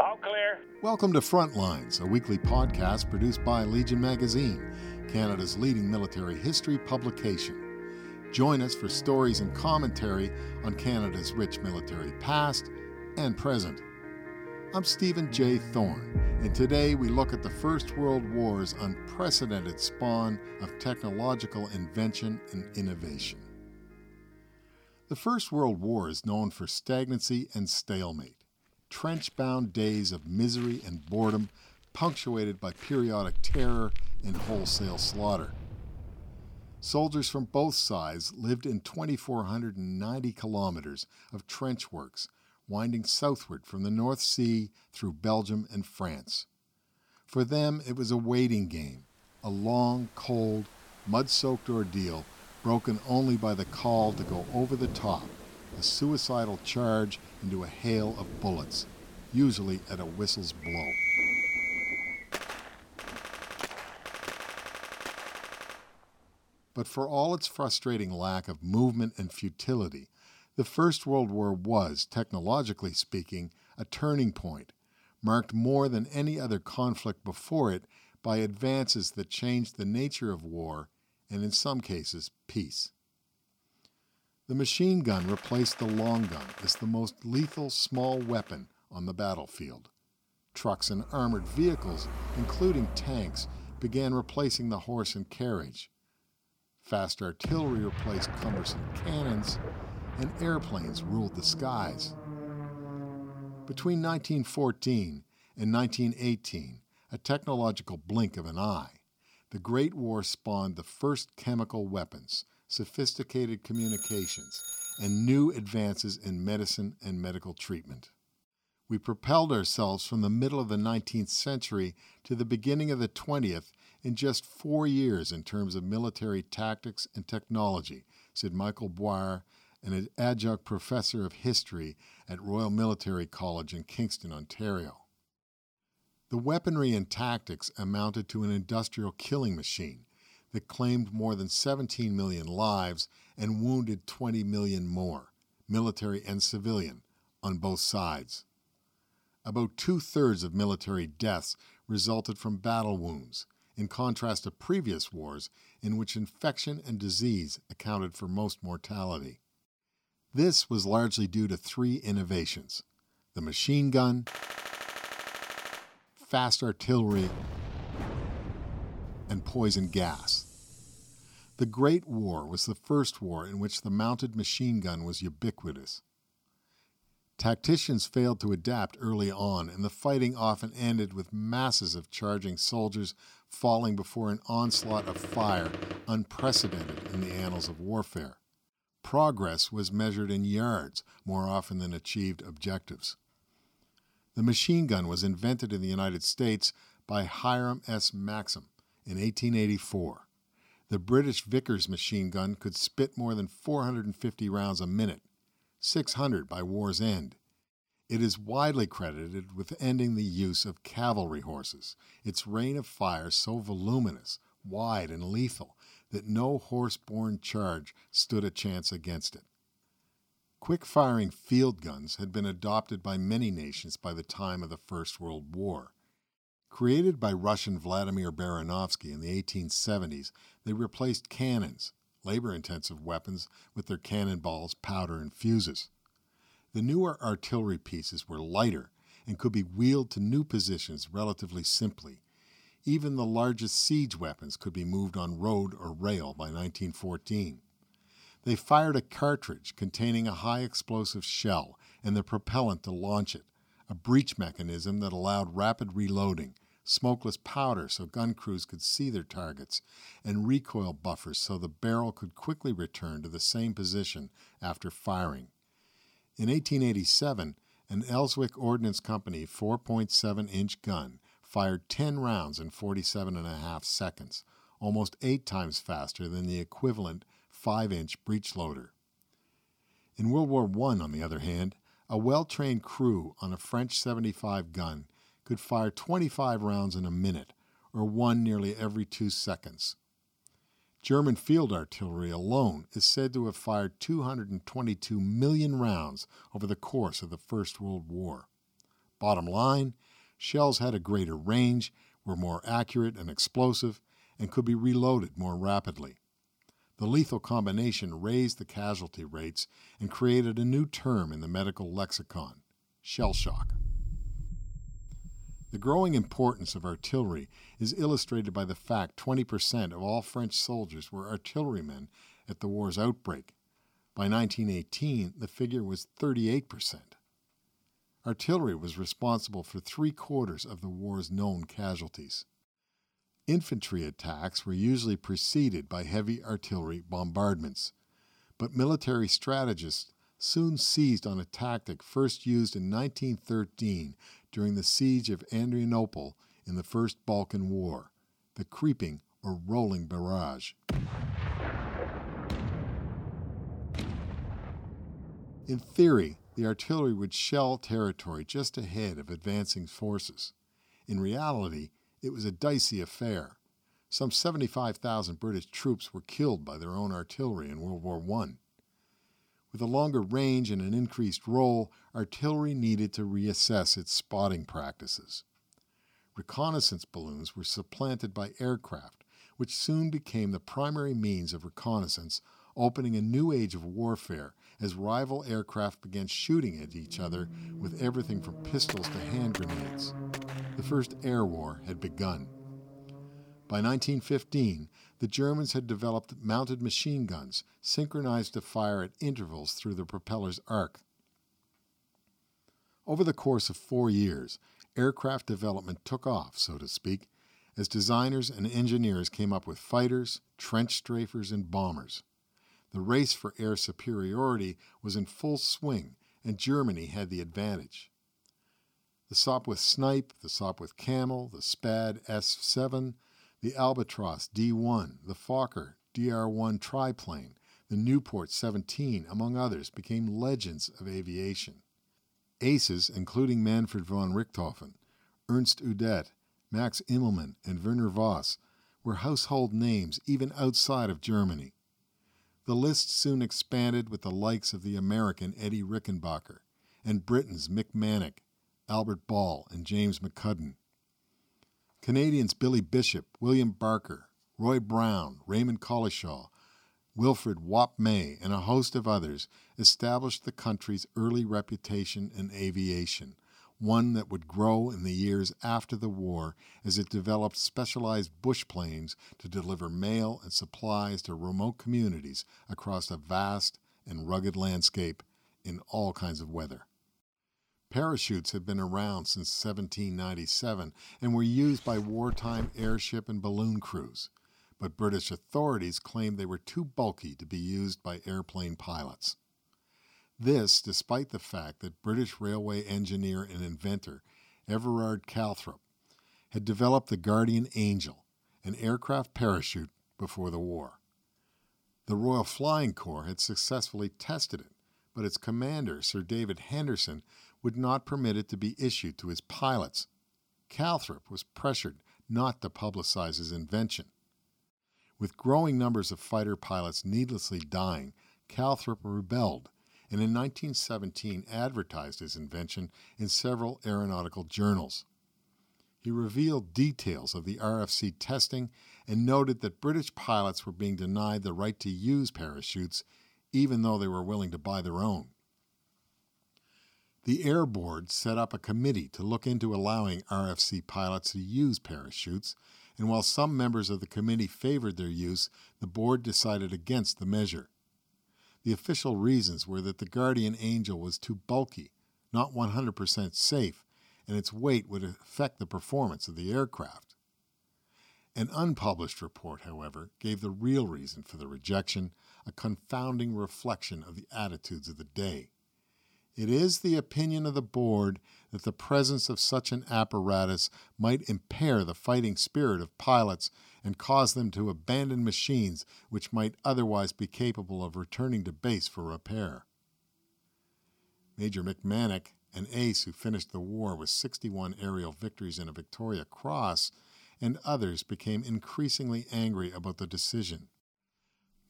All clear. Welcome to Frontlines, a weekly podcast produced by Legion Magazine, Canada's leading military history publication. Join us for stories and commentary on Canada's rich military past and present. I'm Stephen J. Thorne, and today we look at the First World War's unprecedented spawn of technological invention and innovation. The First World War is known for stagnancy and stalemate, trench bound days of misery and boredom punctuated by periodic terror and wholesale slaughter. Soldiers from both sides lived in 2,490 kilometers of trench works, winding southward from the North Sea through Belgium and France. For them, it was a waiting game, a long, cold, mud soaked ordeal broken only by the call to go over the top, a suicidal charge into a hail of bullets, usually at a whistle's blow. But for all its frustrating lack of movement and futility, the First World War was, technologically speaking, a turning point, marked more than any other conflict before it by advances that changed the nature of war and, in some cases, peace. The machine gun replaced the long gun as the most lethal small weapon on the battlefield. Trucks and armored vehicles, including tanks, began replacing the horse and carriage. Fast artillery replaced cumbersome cannons, and airplanes ruled the skies. Between 1914 and 1918, a technological blink of an eye, the Great War spawned the first chemical weapons, sophisticated communications, and new advances in medicine and medical treatment. We propelled ourselves from the middle of the 19th century to the beginning of the 20th in just four years in terms of military tactics and technology, said Michael Boire, an adjunct professor of history at Royal Military College in Kingston, Ontario. The weaponry and tactics amounted to an industrial killing machine that claimed more than 17 million lives and wounded 20 million more, military and civilian, on both sides. About two thirds of military deaths resulted from battle wounds, in contrast to previous wars in which infection and disease accounted for most mortality. This was largely due to three innovations the machine gun, fast artillery, and poison gas. The Great War was the first war in which the mounted machine gun was ubiquitous. Tacticians failed to adapt early on, and the fighting often ended with masses of charging soldiers falling before an onslaught of fire unprecedented in the annals of warfare. Progress was measured in yards more often than achieved objectives. The machine gun was invented in the United States by Hiram S. Maxim in 1884. The British Vickers machine gun could spit more than 450 rounds a minute, 600 by war's end. It is widely credited with ending the use of cavalry horses, its rain of fire so voluminous, wide, and lethal that no horse borne charge stood a chance against it. Quick firing field guns had been adopted by many nations by the time of the First World War. Created by Russian Vladimir Baranovsky in the 1870s, they replaced cannons, labor intensive weapons, with their cannonballs, powder, and fuses. The newer artillery pieces were lighter and could be wheeled to new positions relatively simply. Even the largest siege weapons could be moved on road or rail by 1914. They fired a cartridge containing a high explosive shell and the propellant to launch it, a breech mechanism that allowed rapid reloading, smokeless powder so gun crews could see their targets, and recoil buffers so the barrel could quickly return to the same position after firing. In 1887, an Elswick Ordnance Company 4.7 inch gun fired 10 rounds in 47 and a half seconds, almost eight times faster than the equivalent 5 inch breech loader. In World War I, on the other hand, a well trained crew on a French 75 gun could fire 25 rounds in a minute, or one nearly every two seconds. German field artillery alone is said to have fired 222 million rounds over the course of the First World War. Bottom line, shells had a greater range, were more accurate and explosive, and could be reloaded more rapidly. The lethal combination raised the casualty rates and created a new term in the medical lexicon shell shock. The growing importance of artillery is illustrated by the fact 20% of all French soldiers were artillerymen at the war's outbreak. By 1918, the figure was 38%. Artillery was responsible for three quarters of the war's known casualties. Infantry attacks were usually preceded by heavy artillery bombardments, but military strategists soon seized on a tactic first used in 1913 during the siege of Adrianople in the First Balkan War the creeping or rolling barrage. In theory, the artillery would shell territory just ahead of advancing forces. In reality, it was a dicey affair. Some 75,000 British troops were killed by their own artillery in World War I. With a longer range and an increased role, artillery needed to reassess its spotting practices. Reconnaissance balloons were supplanted by aircraft, which soon became the primary means of reconnaissance, opening a new age of warfare as rival aircraft began shooting at each other with everything from pistols to hand grenades. The First Air War had begun. By 1915, the Germans had developed mounted machine guns, synchronized to fire at intervals through the propeller's arc. Over the course of four years, aircraft development took off, so to speak, as designers and engineers came up with fighters, trench strafers, and bombers. The race for air superiority was in full swing, and Germany had the advantage. The Sopwith Snipe, the Sopwith Camel, the Spad S 7, the Albatros D1, the Fokker DR1 triplane, the Nieuport 17, among others, became legends of aviation. Aces, including Manfred von Richthofen, Ernst Udet, Max Immelmann, and Werner Voss, were household names even outside of Germany. The list soon expanded with the likes of the American Eddie Rickenbacker and Britain's Mick Mannock, Albert Ball, and James McCudden. Canadians Billy Bishop, William Barker, Roy Brown, Raymond Collishaw, Wilfred Wop May, and a host of others established the country's early reputation in aviation, one that would grow in the years after the war as it developed specialized bush planes to deliver mail and supplies to remote communities across a vast and rugged landscape in all kinds of weather. Parachutes had been around since 1797 and were used by wartime airship and balloon crews, but British authorities claimed they were too bulky to be used by airplane pilots. This, despite the fact that British railway engineer and inventor Everard Calthrop had developed the Guardian Angel, an aircraft parachute, before the war. The Royal Flying Corps had successfully tested it, but its commander, Sir David Henderson, would not permit it to be issued to his pilots. Calthrop was pressured not to publicize his invention. With growing numbers of fighter pilots needlessly dying, Calthrop rebelled and in 1917 advertised his invention in several aeronautical journals. He revealed details of the RFC testing and noted that British pilots were being denied the right to use parachutes even though they were willing to buy their own. The Air Board set up a committee to look into allowing RFC pilots to use parachutes, and while some members of the committee favored their use, the board decided against the measure. The official reasons were that the Guardian Angel was too bulky, not 100% safe, and its weight would affect the performance of the aircraft. An unpublished report, however, gave the real reason for the rejection, a confounding reflection of the attitudes of the day. It is the opinion of the board that the presence of such an apparatus might impair the fighting spirit of pilots and cause them to abandon machines which might otherwise be capable of returning to base for repair. Major Mick Mannock, an ace who finished the war with 61 aerial victories and a Victoria Cross, and others became increasingly angry about the decision.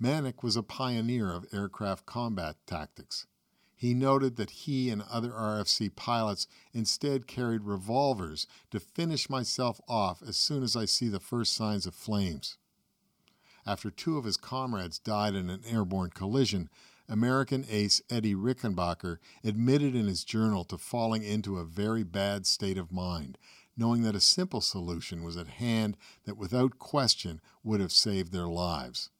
Mannock was a pioneer of aircraft combat tactics. He noted that he and other RFC pilots instead carried revolvers to finish myself off as soon as I see the first signs of flames. After two of his comrades died in an airborne collision, American ace Eddie Rickenbacker admitted in his journal to falling into a very bad state of mind, knowing that a simple solution was at hand that without question would have saved their lives.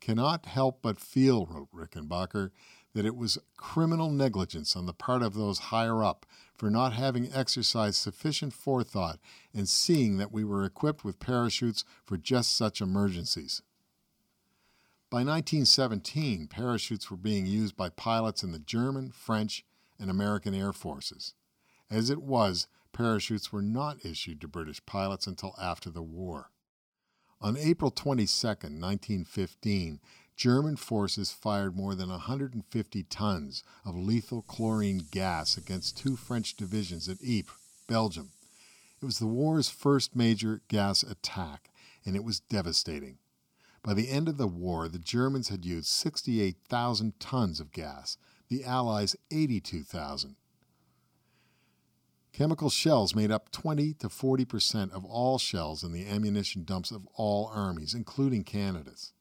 Cannot help but feel, wrote Rickenbacker, that it was criminal negligence on the part of those higher up for not having exercised sufficient forethought and seeing that we were equipped with parachutes for just such emergencies. By 1917, parachutes were being used by pilots in the German, French, and American air forces. As it was, parachutes were not issued to British pilots until after the war. On April 22, 1915, German forces fired more than 150 tons of lethal chlorine gas against two French divisions at Ypres, Belgium. It was the war's first major gas attack, and it was devastating. By the end of the war, the Germans had used 68,000 tons of gas, the Allies 82,000. Chemical shells made up 20 to 40 percent of all shells in the ammunition dumps of all armies, including Canada's.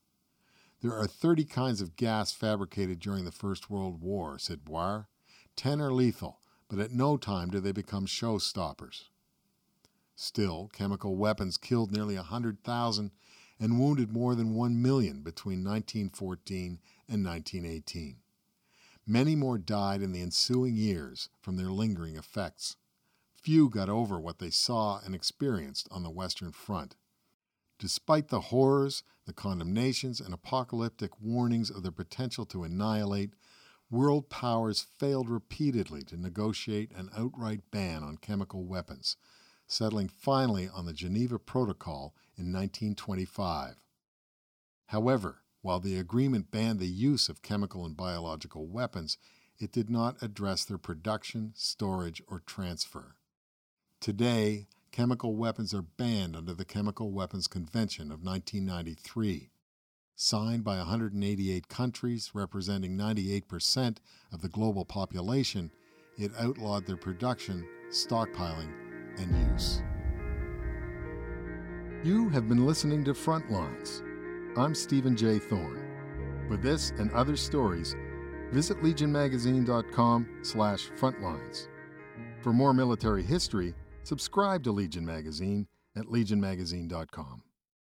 There are 30 kinds of gas fabricated during the First World War, said Boire. Ten are lethal, but at no time do they become showstoppers. Still, chemical weapons killed nearly 100,000 and wounded more than 1 million between 1914 and 1918. Many more died in the ensuing years from their lingering effects. Few got over what they saw and experienced on the Western Front. Despite the horrors, the condemnations, and apocalyptic warnings of their potential to annihilate, world powers failed repeatedly to negotiate an outright ban on chemical weapons, settling finally on the Geneva Protocol in 1925. However, while the agreement banned the use of chemical and biological weapons, it did not address their production, storage, or transfer. Today, chemical weapons are banned under the Chemical Weapons Convention of 1993. Signed by 188 countries representing 98% of the global population, it outlawed their production, stockpiling, and use. You have been listening to Frontlines. I'm Stephen J. Thorne. For this and other stories, visit legionmagazine.com slash frontlines. For more military history, subscribe to Legion Magazine at legionmagazine.com.